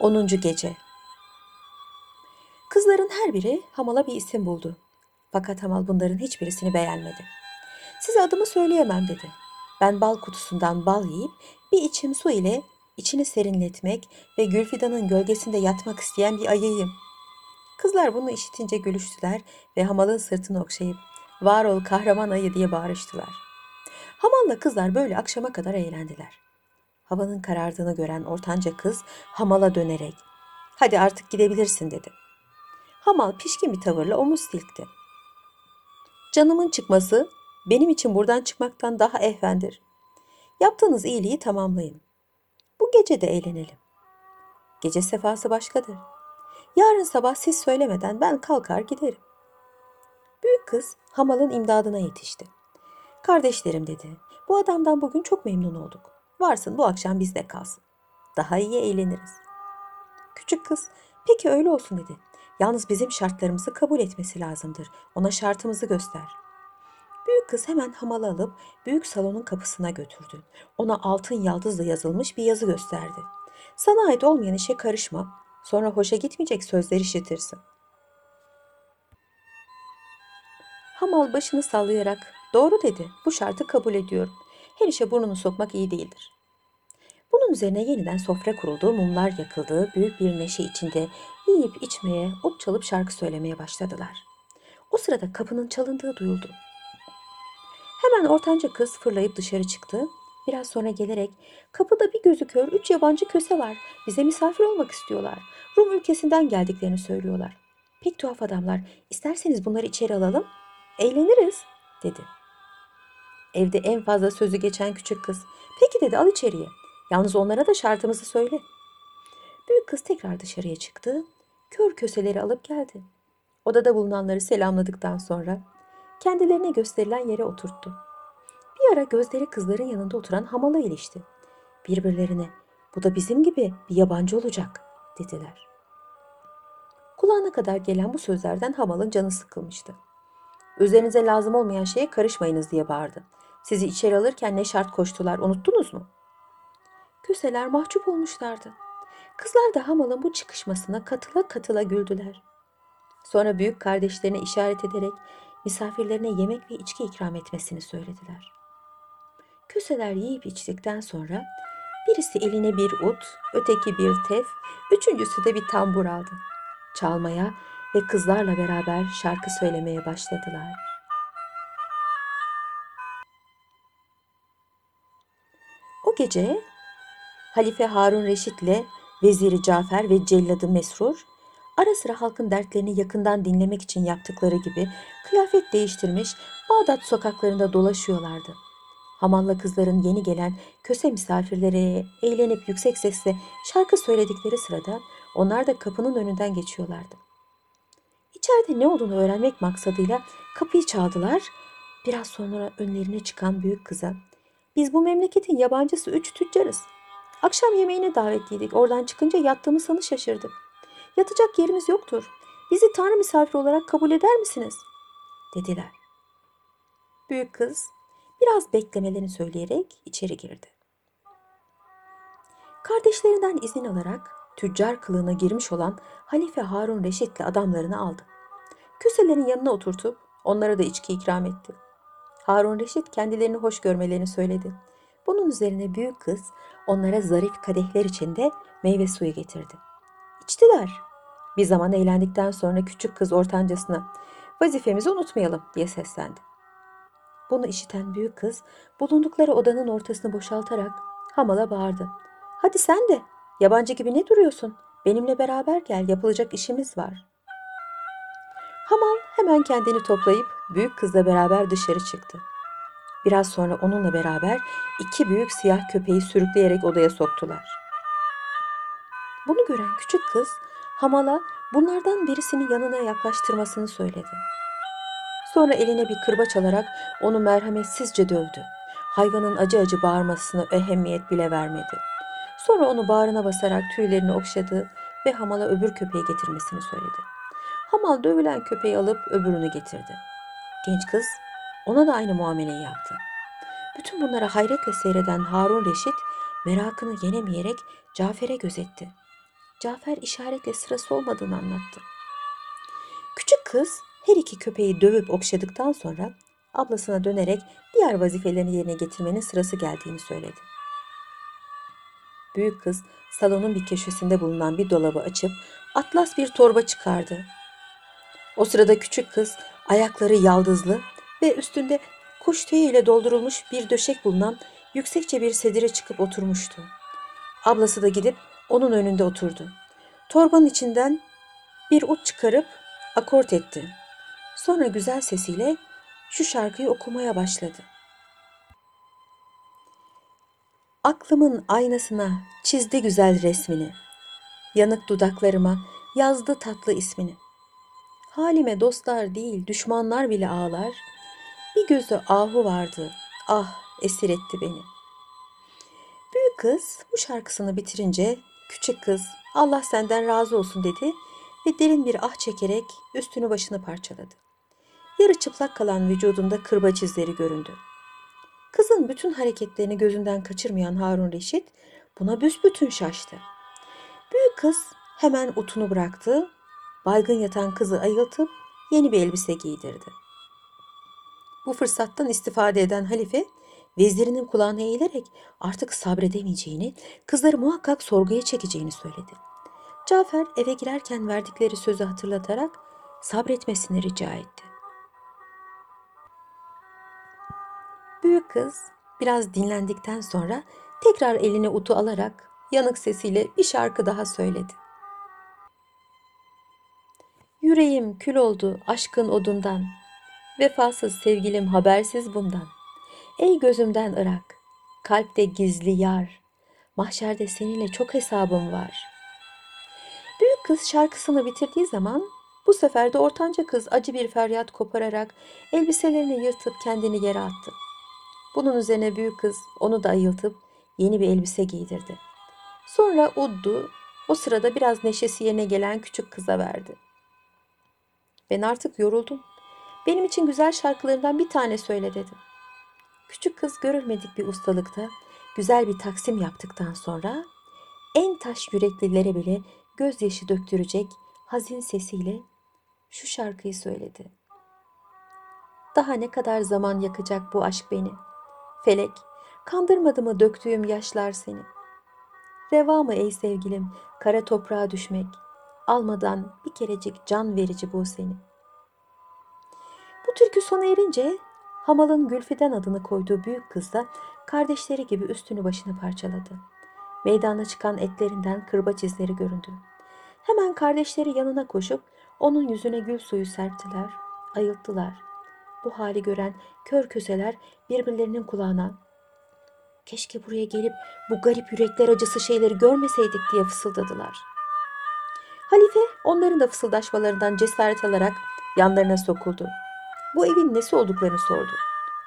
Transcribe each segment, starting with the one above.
10. Gece Kızların her biri Hamal'a bir isim buldu. Fakat Hamal bunların hiçbirisini beğenmedi. Size adımı söyleyemem dedi. Ben bal kutusundan bal yiyip bir içim su ile içini serinletmek ve Gülfidan'ın gölgesinde yatmak isteyen bir ayıyım. Kızlar bunu işitince gülüştüler ve Hamal'ın sırtını okşayıp var ol kahraman ayı diye bağırıştılar. Hamal'la kızlar böyle akşama kadar eğlendiler. Havanın karardığını gören ortanca kız Hamal'a dönerek hadi artık gidebilirsin dedi. Hamal pişkin bir tavırla omuz silkti. Canımın çıkması benim için buradan çıkmaktan daha ehvendir. Yaptığınız iyiliği tamamlayın. Bu gece de eğlenelim. Gece sefası başkadır. Yarın sabah siz söylemeden ben kalkar giderim. Büyük kız Hamal'ın imdadına yetişti. Kardeşlerim dedi. Bu adamdan bugün çok memnun olduk. Varsın bu akşam bizde kalsın. Daha iyi eğleniriz. Küçük kız peki öyle olsun dedi. Yalnız bizim şartlarımızı kabul etmesi lazımdır. Ona şartımızı göster. Büyük kız hemen hamalı alıp büyük salonun kapısına götürdü. Ona altın yaldızla yazılmış bir yazı gösterdi. Sana ait olmayan işe karışma. Sonra hoşa gitmeyecek sözler işitirsin. Hamal başını sallayarak doğru dedi. Bu şartı kabul ediyorum. Her işe burnunu sokmak iyi değildir. Bunun üzerine yeniden sofra kuruldu, mumlar yakıldı, büyük bir neşe içinde yiyip içmeye, ot çalıp şarkı söylemeye başladılar. O sırada kapının çalındığı duyuldu. Hemen ortanca kız fırlayıp dışarı çıktı. Biraz sonra gelerek kapıda bir gözü kör üç yabancı köse var. Bize misafir olmak istiyorlar. Rum ülkesinden geldiklerini söylüyorlar. Pek tuhaf adamlar. İsterseniz bunları içeri alalım. Eğleniriz dedi. Evde en fazla sözü geçen küçük kız. Peki dedi al içeriye. Yalnız onlara da şartımızı söyle. Büyük kız tekrar dışarıya çıktı. Kör köseleri alıp geldi. Odada bulunanları selamladıktan sonra kendilerine gösterilen yere oturttu. Bir ara gözleri kızların yanında oturan hamala ilişti. Birbirlerine bu da bizim gibi bir yabancı olacak dediler. Kulağına kadar gelen bu sözlerden hamalın canı sıkılmıştı. Üzerinize lazım olmayan şeye karışmayınız diye bağırdı. Sizi içeri alırken ne şart koştular unuttunuz mu? Köseler mahcup olmuşlardı. Kızlar da Hamal'ın bu çıkışmasına katıla katıla güldüler. Sonra büyük kardeşlerine işaret ederek misafirlerine yemek ve içki ikram etmesini söylediler. Köseler yiyip içtikten sonra birisi eline bir ut, öteki bir tef, üçüncüsü de bir tambur aldı. Çalmaya ve kızlarla beraber şarkı söylemeye başladılar. O gece Halife Harun Reşit'le Veziri Cafer ve Celladı Mesrur ara sıra halkın dertlerini yakından dinlemek için yaptıkları gibi kıyafet değiştirmiş Bağdat sokaklarında dolaşıyorlardı. Hamalla kızların yeni gelen köse misafirlere eğlenip yüksek sesle şarkı söyledikleri sırada onlar da kapının önünden geçiyorlardı. İçeride ne olduğunu öğrenmek maksadıyla kapıyı çaldılar. Biraz sonra önlerine çıkan büyük kıza biz bu memleketin yabancısı üç tüccarız. Akşam yemeğine davetliydik. Oradan çıkınca yattığımız sanı şaşırdık. Yatacak yerimiz yoktur. Bizi tanrı misafir olarak kabul eder misiniz? Dediler. Büyük kız biraz beklemelerini söyleyerek içeri girdi. Kardeşlerinden izin alarak tüccar kılığına girmiş olan Halife Harun Reşit'le adamlarını aldı. Köselerin yanına oturtup onlara da içki ikram etti. Harun Reşit kendilerini hoş görmelerini söyledi. Bunun üzerine büyük kız onlara zarif kadehler içinde meyve suyu getirdi. İçtiler. Bir zaman eğlendikten sonra küçük kız ortancasına vazifemizi unutmayalım diye seslendi. Bunu işiten büyük kız bulundukları odanın ortasını boşaltarak Hamal'a bağırdı. Hadi sen de yabancı gibi ne duruyorsun? Benimle beraber gel yapılacak işimiz var. Hamal hemen kendini toplayıp büyük kızla beraber dışarı çıktı. Biraz sonra onunla beraber iki büyük siyah köpeği sürükleyerek odaya soktular. Bunu gören küçük kız Hamal'a bunlardan birisini yanına yaklaştırmasını söyledi. Sonra eline bir kırbaç alarak onu merhametsizce dövdü. Hayvanın acı acı bağırmasına ehemmiyet bile vermedi. Sonra onu bağrına basarak tüylerini okşadı ve Hamal'a öbür köpeği getirmesini söyledi. Hamal dövülen köpeği alıp öbürünü getirdi. Genç kız ona da aynı muameleyi yaptı. Bütün bunlara hayretle seyreden Harun Reşit merakını yenemeyerek Cafer'e gözetti. Cafer işaretle sırası olmadığını anlattı. Küçük kız her iki köpeği dövüp okşadıktan sonra ablasına dönerek diğer vazifelerini yerine getirmenin sırası geldiğini söyledi. Büyük kız salonun bir köşesinde bulunan bir dolabı açıp atlas bir torba çıkardı. O sırada küçük kız ayakları yaldızlı ve üstünde kuş tüyü ile doldurulmuş bir döşek bulunan yüksekçe bir sedire çıkıp oturmuştu. Ablası da gidip onun önünde oturdu. Torbanın içinden bir ut çıkarıp akort etti. Sonra güzel sesiyle şu şarkıyı okumaya başladı. Aklımın aynasına çizdi güzel resmini. Yanık dudaklarıma yazdı tatlı ismini. Halime dostlar değil düşmanlar bile ağlar. Bir gözü ahu vardı. Ah esir etti beni. Büyük kız bu şarkısını bitirince küçük kız Allah senden razı olsun dedi ve derin bir ah çekerek üstünü başını parçaladı. Yarı çıplak kalan vücudunda kırbaç izleri göründü. Kızın bütün hareketlerini gözünden kaçırmayan Harun Reşit buna büsbütün şaştı. Büyük kız hemen utunu bıraktı, baygın yatan kızı ayıltıp yeni bir elbise giydirdi. Bu fırsattan istifade eden halife vezirinin kulağına eğilerek artık sabredemeyeceğini, kızları muhakkak sorguya çekeceğini söyledi. Cafer eve girerken verdikleri sözü hatırlatarak sabretmesini rica etti. Büyük kız biraz dinlendikten sonra tekrar eline utu alarak yanık sesiyle bir şarkı daha söyledi. Yüreğim kül oldu aşkın odundan, vefasız sevgilim habersiz bundan. Ey gözümden ırak, kalpte gizli yar, mahşerde seninle çok hesabım var. Büyük kız şarkısını bitirdiği zaman bu sefer de ortanca kız acı bir feryat kopararak elbiselerini yırtıp kendini yere attı. Bunun üzerine büyük kız onu da ayıltıp yeni bir elbise giydirdi. Sonra Uddu o sırada biraz neşesi yerine gelen küçük kıza verdi. Ben artık yoruldum. Benim için güzel şarkılarından bir tane söyle dedi. Küçük kız görülmedik bir ustalıkta güzel bir taksim yaptıktan sonra en taş yüreklilere bile gözyaşı döktürecek hazin sesiyle şu şarkıyı söyledi. Daha ne kadar zaman yakacak bu aşk beni? Felek, kandırmadı mı döktüğüm yaşlar seni? Reva mı ey sevgilim kara toprağa düşmek? Almadan bir kerecik can verici bu seni. Bu türkü sona erince Hamal'ın Gülfiden adını koyduğu büyük kız da kardeşleri gibi üstünü başını parçaladı. Meydana çıkan etlerinden kırbaç izleri göründü. Hemen kardeşleri yanına koşup onun yüzüne gül suyu serptiler, ayılttılar. Bu hali gören kör köseler birbirlerinin kulağına keşke buraya gelip bu garip yürekler acısı şeyleri görmeseydik diye fısıldadılar. Halife onların da fısıldaşmalarından cesaret alarak yanlarına sokuldu. Bu evin nesi olduklarını sordu.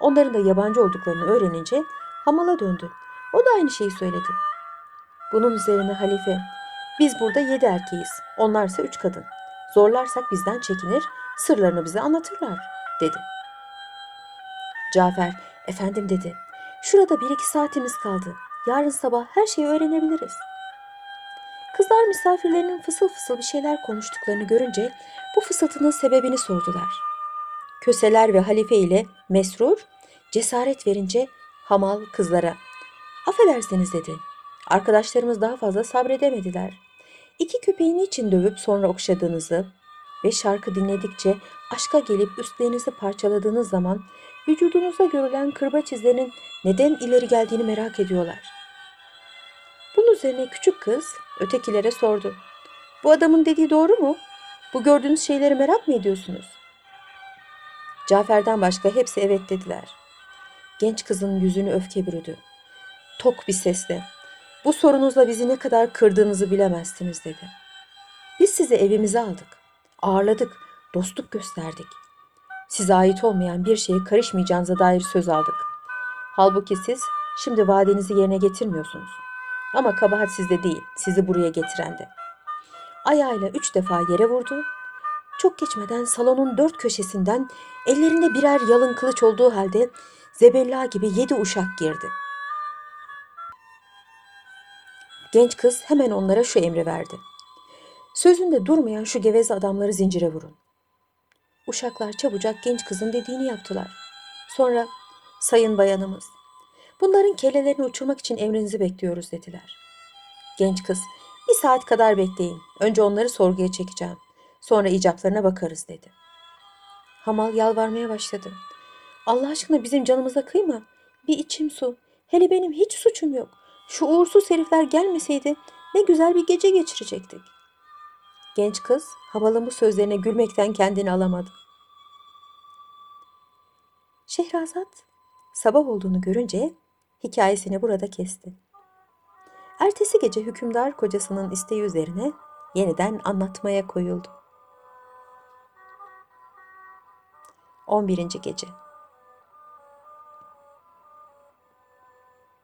Onların da yabancı olduklarını öğrenince hamala döndü. O da aynı şeyi söyledi. Bunun üzerine halife, biz burada yedi erkeğiz, onlarsa üç kadın. Zorlarsak bizden çekinir, sırlarını bize anlatırlar, dedi. Cafer, efendim dedi, şurada bir iki saatimiz kaldı. Yarın sabah her şeyi öğrenebiliriz. Kızlar misafirlerinin fısıl fısıl bir şeyler konuştuklarını görünce bu fısıltının sebebini sordular. Köseler ve halife ile Mesrur cesaret verince Hamal kızlara affedersiniz dedi. Arkadaşlarımız daha fazla sabredemediler. İki köpeği niçin dövüp sonra okşadığınızı ve şarkı dinledikçe aşka gelip üstlerinizi parçaladığınız zaman vücudunuzda görülen kırbaç izlerinin neden ileri geldiğini merak ediyorlar. Bunun üzerine küçük kız ötekilere sordu. Bu adamın dediği doğru mu? Bu gördüğünüz şeyleri merak mı ediyorsunuz? Cafer'den başka hepsi evet dediler. Genç kızın yüzünü öfke bürüdü. Tok bir sesle bu sorunuzla bizi ne kadar kırdığınızı bilemezsiniz dedi. Biz sizi evimize aldık. Ağırladık, dostluk gösterdik. Size ait olmayan bir şeye karışmayacağınıza dair söz aldık. Halbuki siz şimdi vaadinizi yerine getirmiyorsunuz. Ama kabahat sizde değil, sizi buraya getiren de. Ayağıyla üç defa yere vurdu. Çok geçmeden salonun dört köşesinden ellerinde birer yalın kılıç olduğu halde zebella gibi yedi uşak girdi. Genç kız hemen onlara şu emri verdi. Sözünde durmayan şu geveze adamları zincire vurun. Uşaklar çabucak genç kızın dediğini yaptılar. Sonra sayın bayanımız bunların kellelerini uçurmak için emrinizi bekliyoruz dediler. Genç kız bir saat kadar bekleyin. Önce onları sorguya çekeceğim. Sonra icaplarına bakarız dedi. Hamal yalvarmaya başladı. Allah aşkına bizim canımıza kıyma. Bir içim su. Hele benim hiç suçum yok. Şu uğursuz herifler gelmeseydi ne güzel bir gece geçirecektik. Genç kız Hamal'ın bu sözlerine gülmekten kendini alamadı. Şehrazat sabah olduğunu görünce hikayesini burada kesti. Ertesi gece hükümdar kocasının isteği üzerine yeniden anlatmaya koyuldu. 11. gece